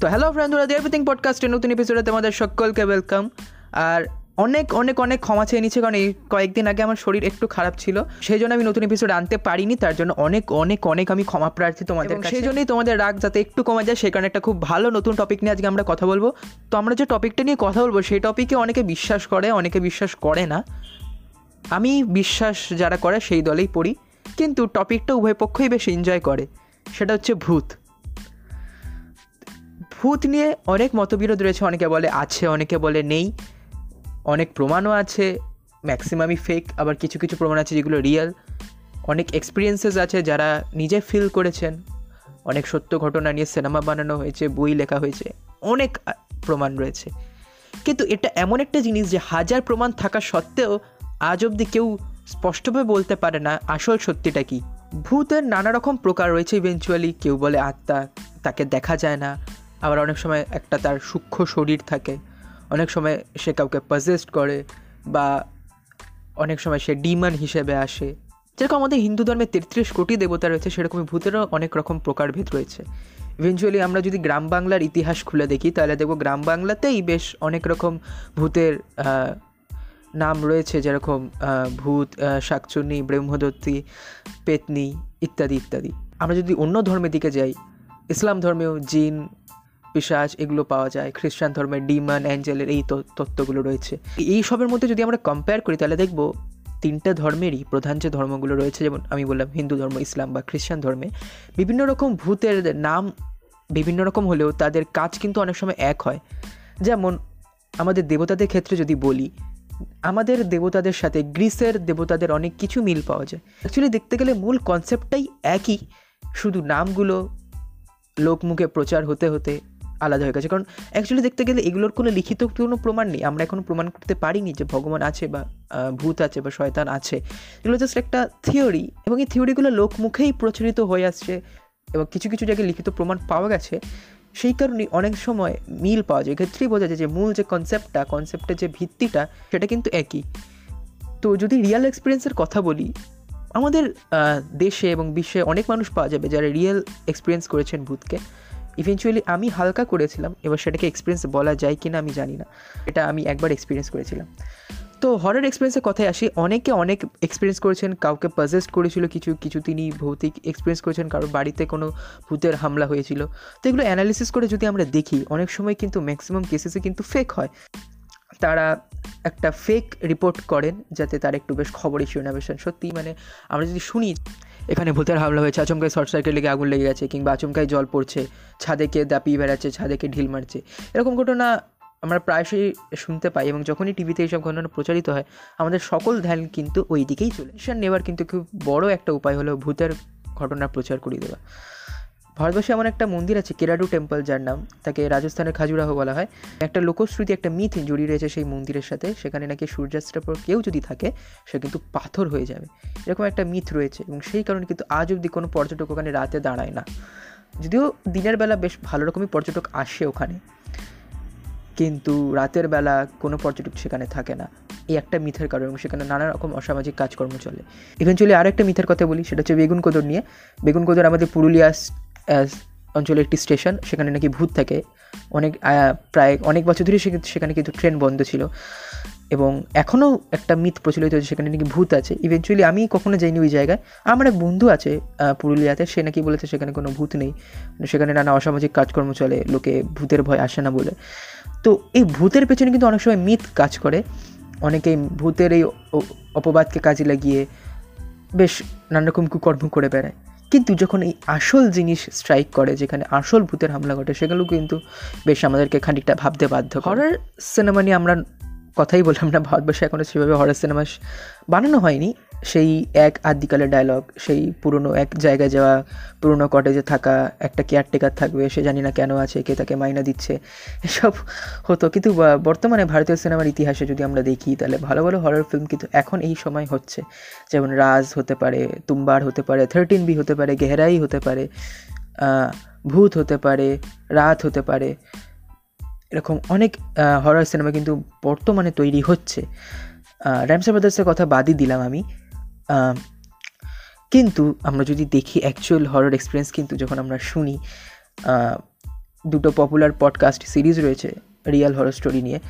তো হ্যালো ফ্রেন্ডরা দি এভরিথিং পডকাস্টের নতুন এপিসোডে তোমাদের সকলকে ওয়েলকাম আর অনেক অনেক অনেক ক্ষমা চেয়ে নিচ্ছে কারণ এই কয়েকদিন আগে আমার শরীর একটু খারাপ ছিল। সেই জন্য আমি নতুন এপিসোড আনতে পারিনি তার জন্য অনেক অনেক অনেক আমি ক্ষমা প্রার্থী তোমাদের সেই জন্যই তোমাদের রাগ যাতে একটু কমে যায় সেই কারণে একটা খুব ভালো নতুন টপিক নিয়ে আজকে আমরা কথা বলব। তো আমরা যে টপিকটা নিয়ে কথা বলব সেই টপিকে অনেকে বিশ্বাস করে অনেকে বিশ্বাস করে না। আমি বিশ্বাস যারা করে সেই দলেই পড়ি। কিন্তু টপিকটা উভয় পক্ষই বেশ এনজয় করে। সেটা হচ্ছে ভূত। ভূত নিয়ে অনেক মতবিরোধ রয়েছে। অনেকে বলে আছে, অনেকে বলে নেই। অনেক প্রমাণও আছে। ম্যাক্সিমামই ফেক আবার কিছু কিছু প্রমাণ আছে যেগুলো রিয়েল অনেক এক্সপিরিয়েন্সেস আছে যারা নিজে ফিল করেছেন। অনেক সত্য ঘটনা নিয়ে সিনেমা বানানো হয়েছে, বই লেখা হয়েছে। অনেক প্রমাণ রয়েছে। কিন্তু এটা এমন একটা জিনিস যে হাজার প্রমাণ থাকা সত্ত্বেও আজ অবধি কেউ স্পষ্টভাবে বলতে পারে না আসল সত্যিটা কি। ভূতের নানা রকম প্রকার রয়েছে ইভেনচুয়ালি কেউ বলে আত্মা, তাকে দেখা যায় না। আবার অনেক সময় একটা তার সূক্ষ্ম শরীর থাকে। অনেক সময় সে কাউকে পজেস্ট করে বা অনেক সময় সে ডিমান হিসেবে আসে। যেরকম আমাদের হিন্দু ধর্মে তেত্রিশ কোটি দেবতা রয়েছে, সেরকমই ভূতেরও অনেক রকম প্রকারভেদ রয়েছে। ইভেনচুয়ালি আমরা যদি গ্রাম বাংলার ইতিহাস খুলে দেখি, তাহলে দেখব গ্রাম বাংলাতেই বেশ অনেক রকম ভূতের নাম রয়েছে। যেরকম ভূত শাকচুন্নি, ব্রহ্মদত্তী, পেতনি ইত্যাদি ইত্যাদি। আমরা যদি অন্য ধর্মের দিকে যাই, ইসলাম ধর্মেও জিন পিসাজ এগুলো পাওয়া যায়। খ্রিস্টান ধর্মের ডিমান, অ্যাঞ্জেলের এই তত্ত্বগুলো রয়েছে। এই সবের মধ্যে যদি আমরা কম্পেয়ার করি, তাহলে দেখব তিনটে ধর্মেরই প্রধান যে ধর্মগুলো রয়েছে, যেমন আমি বললাম হিন্দু ধর্ম, ইসলাম বা খ্রিস্টান ধর্মে, বিভিন্ন রকম ভূতের নাম বিভিন্ন রকম হলেও তাদের কাজ কিন্তু অনেক সময় এক হয়। যেমন আমাদের দেবতাদের ক্ষেত্রে যদি বলি, আমাদের দেবতাদের সাথে গ্রিসের দেবতাদের অনেক কিছু মিল পাওয়া যায়। অ্যাকচুয়ালি দেখতে গেলে মূল কনসেপ্টটাই একই, শুধু নামগুলো লোকমুখে প্রচার হতে হতে আলাদা হয়ে গেছে। কারণ অ্যাকচুয়ালি দেখতে গেলে এগুলোর কোনো লিখিত কোনো প্রমাণ নেই। আমরা এখনও প্রমাণ করতে পারিনি যে ভগবান আছে বা ভূত আছে বা শয়তান আছে। এগুলো জাস্ট একটা থিওরি এবং এই থিওরিগুলো লোক মুখেই প্রচলিত হয়ে আসছে এবং কিছু কিছু জায়গায় লিখিত প্রমাণ পাওয়া গেছে। সেই কারণে অনেক সময় মিল পাওয়া যায়। এক্ষেত্রেই বোঝা যায় যে মূল যে কনসেপ্টটা কনসেপ্টের যে ভিত্তিটা, সেটা কিন্তু একই। তো যদি রিয়েল এক্সপিরিয়েন্সের কথা বলি, আমাদের দেশে এবং বিশ্বে অনেক মানুষ পাওয়া যাবে যারা রিয়েল এক্সপিরিয়েন্স করেছেন ভূতকে। ইভেনচুয়ালি আমি হালকা করেছিলাম, এবার সেটাকে এক্সপিরিয়েন্স বলা যায় কি না আমি জানি না। এটা আমি একবার এক্সপিরিয়েন্স করেছিলাম। তো হরার এক্সপিরিয়েন্সের কথায় আসি, অনেকে অনেক এক্সপিরিয়েন্স করেছেন, কাউকে পজেস্ট করেছিল কিছু কিছু তিনি ভৌতিক এক্সপিরিয়েন্স করেছেন কারোর বাড়িতে কোনো ভূতের হামলা হয়েছিল। তো এগুলো অ্যানালিসিস করে যদি আমরা দেখি, অনেক সময় কিন্তু ম্যাক্সিমাম কেসেসে কিন্তু ফেক হয়। তারা একটা ফেক রিপোর্ট করেন, যাতে তার একটু বেশ খবর ইস্যু নেবে সত্যি মানে আমরা যদি শুনি এখানে ভূতের হামলা হয়েছে আচমকায় শর্ট সার্কিট লেগে আগুন লেগে গেছে কিংবা আচমকায় জল পড়ছে, ছাদে কে দাপিয়ে বেড়াচ্ছে, ছাদে কে ঢিল মারছে। এরকম ঘটনা আমরা প্রায়শই শুনতে পাই এবং যখনই টিভিতে এইসব ঘটনা প্রচারিত হয়, আমাদের সকল ধ্যান কিন্তু ওই দিকেই চলে। নেওয়ার কিন্তু খুব বড় একটা উপায় হলো ভূতের ঘটনা প্রচার করিয়ে দেওয়া। ভারতবর্ষে এমন একটা মন্দির আছে, কেরাডু টেম্পল যার নাম, তাকে রাজস্থানের খাজুরাহ বলা হয়। একটা লোকশ্রুতি, একটা মিথ জড়িয়ে রয়েছে সেই মন্দিরের সাথে। সেখানে নাকি সূর্যাস্তের পর কেউ যদি থাকে, সে কিন্তু পাথর হয়ে যাবে। এরকম একটা মিথ রয়েছে এবং সেই কারণে কিন্তু আজ অবধি কোনো পর্যটক ওখানে রাতে দাঁড়ায় না। যদিও দিনের বেলা বেশ ভালো রকমই পর্যটক আসে ওখানে। কিন্তু রাতের বেলা কোনো পর্যটক সেখানে থাকে না। এই একটা মিথের কারণ এবং সেখানে নানা রকম অসামাজিক কাজকর্ম চলে। ইভেনচুয়ালি আরেকটা মিথের কথা বলি, সেটা হচ্ছে বেগুন কোদর নিয়ে। বেগুন কোদর আমাদের পুরুলিয়া অঞ্চলের একটি স্টেশন, সেখানে নাকি ভূত থাকে। অনেক প্রায় অনেক বছর ধরে সেখানে কিন্তু ট্রেন বন্ধ ছিল। এবং এখনও একটা মিথ প্রচলিত হয়েছে সেখানে নাকি ভূত আছে। ইভেনচুয়ালি আমি কখনো যাইনি ওই জায়গায়। আমার এক বন্ধু আছে পুরুলিয়াতে। সে নাকি বলেছে সেখানে কোনো ভূত নেই। সেখানে নানা অসামাজিক কাজকর্ম চলে, লোকে ভূতের ভয় আসে না বলে। তো এই ভূতের পেছনে কিন্তু অনেক সময় মিথ কাজ করে। অনেকেই ভূতের এই অপবাদকে কাজে লাগিয়ে বেশ নানা রকম কুকর্ম করে বেড়ায়। কিন্তু যখন এই আসল জিনিস স্ট্রাইক করে, যেখানে আসল ভূতের হামলা ঘটে, সেগুলো কিন্তু বেশ আমাদেরকে খানিকটা ভাবতে বাধ্য হরার সিনেমা নিয়ে আমরা কথাই বললাম না, ভারতবর্ষে এখনও সেভাবে হরার সিনেমা বানানো হয়নি। সেই এক আদিকালের ডায়লগ সেই পুরনো এক জায়গায় যাওয়া, পুরনো কটেজে থাকা, একটা কেয়ারটেকার থাকবে, সে জানি না কেন আছে, কে তাকে মাইনা দিচ্ছে, এসব হতো। কিন্তু বর্তমানে ভারতীয় সিনেমার ইতিহাসে যদি আমরা দেখি, তাহলে ভালো ভালো হরর ফিল্ম কিন্তু এখন এই সময় হচ্ছে। যেমন রাজ হতে পারে তুম্বার হতে পারে থার্টিন বি হতে পারে গেহরাই হতে পারে ভূত হতে পারে রাত হতে পারে, এরকম অনেক হরর সিনেমা কিন্তু বর্তমানে তৈরি হচ্ছে। র্যামসা ব্রাদার্সের কথা বাদই দিলাম আমি। কিন্তু আমরা যদি দেখি অ্যাকচুয়াল হরর এক্সপিরিয়েন্স কিন্তু যখন আমরা শুনি দুটো পপুলার পডকাস্ট সিরিজ রয়েছে রিয়েল হরর স্টোরি নিয়ে।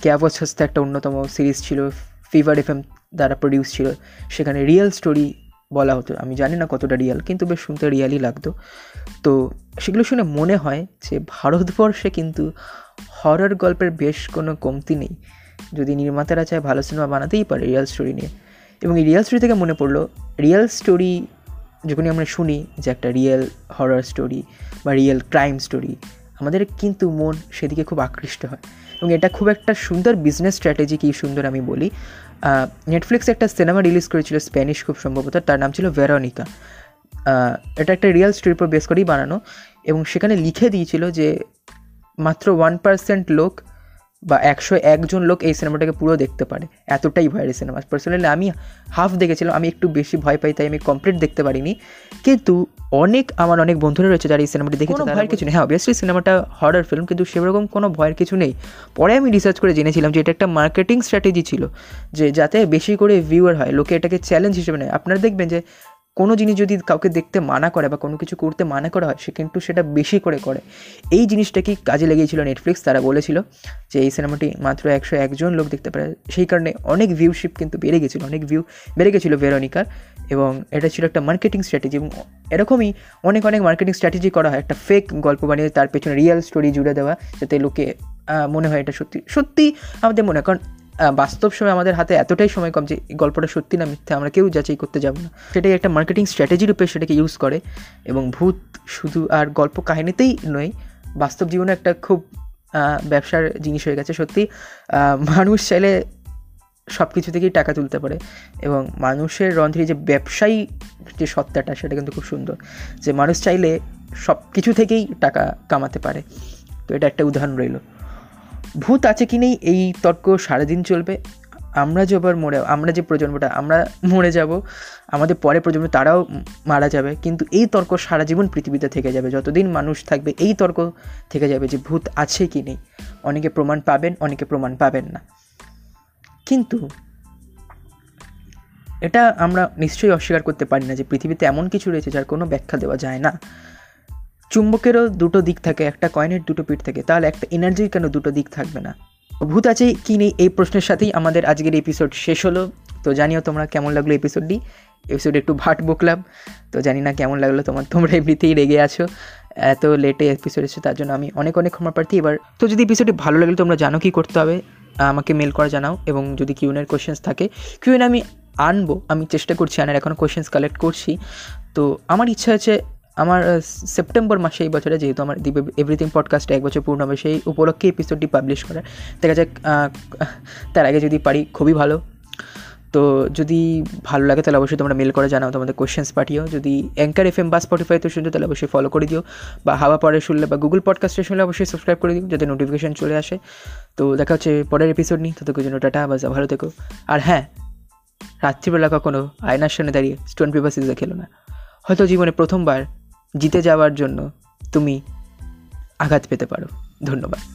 ক্যাভস হাস্তে একটা অন্যতম সিরিজ ছিল ফিভার এফ এম দ্বারা প্রডিউস ছিল। সেখানে রিয়েল স্টোরি বলা হতো। আমি জানি না কতটা রিয়াল কিন্তু বেশ শুনতে রিয়ালই লাগতো। তো সেগুলো শুনে মনে হয় যে ভারতবর্ষে কিন্তু হরর গল্পের বেশ কোনো কমতি নেই। যদি নির্মাতারা চায় ভালো সিনেমা বানাতেই পারে রিয়াল স্টোরি নিয়ে। এবং এই রিয়াল স্টোরি থেকে মনে পড়ল রিয়েল স্টোরি যখনই আমরা শুনি যে একটা রিয়েল হরর স্টোরি বা রিয়েল ক্রাইম স্টোরি আমাদের কিন্তু মন সেদিকে খুব আকৃষ্ট হয়। এবং এটা খুব একটা সুন্দর বিজনেস স্ট্র্যাটেজি কি সুন্দর আমি বলি। নেটফ্লিক্স একটা সিনেমা রিলিজ করেছিল স্প্যানিশ খুব সম্ভবত, তার নাম ছিল ভেরোনিকা এটা একটা রিয়েল স্টোরির উপর বেস করেই বানানো এবং সেখানে লিখে দিয়েছিল যে মাত্র ওয়ান পার্সেন্ট লোক বা একশো একজন লোক এই সিনেমাটাকে পুরো দেখতে পারে। এতটাই ভয়ের সিনেমা। পার্সোনালি আমি হাফ দেখেছিলাম আমি একটু বেশি ভয় পাই তাই আমি কমপ্লিট দেখতে পারিনি। কিন্তু অনেক আমার অনেক বন্ধুরা রয়েছে যারা এই সিনেমাটি দেখেছে ভয়ের কিছু নেই হ্যাঁ অবভিয়াসলি সিনেমাটা হরার ফিল্ম কিন্তু সেরকম কোনো ভয়ের কিছু নেই। পরে আমি রিসার্চ করে জেনেছিলাম যে এটা একটা মার্কেটিং স্ট্র্যাটেজি ছিল যে যাতে বেশি করে ভিউয়ার হয় লোকে এটাকে চ্যালেঞ্জ হিসেবে নেয়। আপনারা দেখবেন যে কোনো জিনিস যদি কাউকে দেখতে মানা করে বা কোনো কিছু করতে মানা করা হয়, সে কিন্তু সেটা বেশি করে করে। এই জিনিসটাকেই কাজে লেগেছিল নেটফ্লিক্স তারা বলেছিল যে এই সিনেমাটি মাত্র একশো একজন লোক দেখতে পারে। সেই কারণে অনেক ভিউশিপ কিন্তু বেড়ে গেছিল, অনেক ভিউ বেড়ে গেছিল ভেরোনিকার এবং এটা ছিল একটা মার্কেটিং স্ট্র্যাটেজি এবং এরকমই অনেক অনেক মার্কেটিং স্ট্র্যাটেজি করা হয়। একটা ফেক গল্প বানিয়ে তার পেছনে রিয়েল স্টোরি জুড়ে দেওয়া, যাতে লোকে মনে হয় এটা সত্যি সত্যি আমাদের মনে হয়। কারণ বাস্তব সময় আমাদের হাতে এতটাই সময় কম যে গল্পটা সত্যি না মিথ্যা আমরা কেউ যাচাই করতে যাব না। সেটাই একটা মার্কেটিং স্ট্র্যাটেজি রূপে সেটাকে ইউজ করে এবং ভূত শুধু আর গল্প কাহিনীতেই নয়, বাস্তব জীবনে একটা খুব ব্যবসার জিনিস হয়ে গেছে সত্যি। মানুষ চাইলে সব কিছু থেকেই টাকা তুলতে পারে এবং মানুষের রন্ধ্রে যে ব্যবসায়ী যে সত্তাটা সেটা কিন্তু খুব সুন্দর। যে মানুষ চাইলে সব কিছু থেকেই টাকা কামাতে পারে। তো এটা একটা উদাহরণ রইল। ভূত আছে কি নেই? এই তর্ক সারাদিন চলবে। আমরা যে আবার মরে, আমরা যে প্রজন্মটা, আমরা মরে যাব, আমাদের পরে প্রজন্ম তারাও মারা যাবে। কিন্তু এই তর্ক সারা জীবন পৃথিবীতে থেকে যাবে। যতদিন মানুষ থাকবে, এই তর্ক থেকে যাবে যে ভূত আছে কি নেই। অনেকে প্রমাণ পাবেন, অনেকে প্রমাণ পাবেন না। কিন্তু এটা আমরা নিশ্চয়ই অস্বীকার করতে পারি না যে পৃথিবীতে এমন কিছু রয়েছে যার কোনো ব্যাখ্যা দেওয়া যায় না। চুম্বকেরও দুটো দিক থাকে, একটা কয়েনের দুটো পিঠ থাকে। তাহলে একটা এনার্জির কেন দুটো দিক থাকবে না? ভূত আছে কি নেই এই প্রশ্নের সাথেই আমাদের আজকের এপিসোড শেষ হলো। তো জানিও তোমরা কেমন লাগল এপিসোডটি এপিসোড একটু ভাট বকলাম। তো জানি না কেমন লাগল তোমার, তোমরা এমনিতেই রেগে আছো। এত লেটে এপিসোড এসেছে, তার জন্য আমি অনেক অনেক ক্ষমা প্রার্থী। এবার, তো যদি এপিসোডটি ভালো লাগলে তোমরা জানো কি করতে হবে। আমাকে মেল করা জানাও, এবং যদি কিউনের কোয়েশ্চেন্স থাকে কিউএন আমি আনব। আমি চেষ্টা করছি আনার এখনও কোয়েশ্চেন্স কালেক্ট করছি। তো আমার ইচ্ছা আছে আমার সেপ্টেম্বর মাসে এই বছরে যেহেতু আমার দিবে এভরিথিং পডকাস্টে এক বছর পূর্ণ হবে, সেই উপলক্ষে এপিসোডটি পাবলিশ করে দেখা যাক তার আগে যদি পারি, খুবই ভালো। তো যদি ভালো লাগে, তাহলে অবশ্যই তোমরা মেল করে জানাও, তোমাদের কোয়েশ্চেন্স পাঠিও। যদি অ্যাঙ্কার এফ এম বা স্পটিফাইতে শুনছো, তাহলে অবশ্যই ফলো করে দিও। বা হাওয়া পরে শুনলে বা গুগল পডকাস্টে শুনলে অবশ্যই সাবস্ক্রাইব করে দিও, যাতে নোটিফিকেশান চলে আসে। তো দেখা হচ্ছে পরের এপিসোড নিই ততক্ষণ জন্য টাটা বাজা ভালো থেকো। আর হ্যাঁ রাত্রিবেলা কখনো আয়নার সামনে দাঁড়িয়ে স্টোন পেপার সিজে খেলো না। হয়তো জীবনে প্রথমবার জিতে যাওয়ার জন্য তুমি আঘাত পেতে পারো। ধন্যবাদ।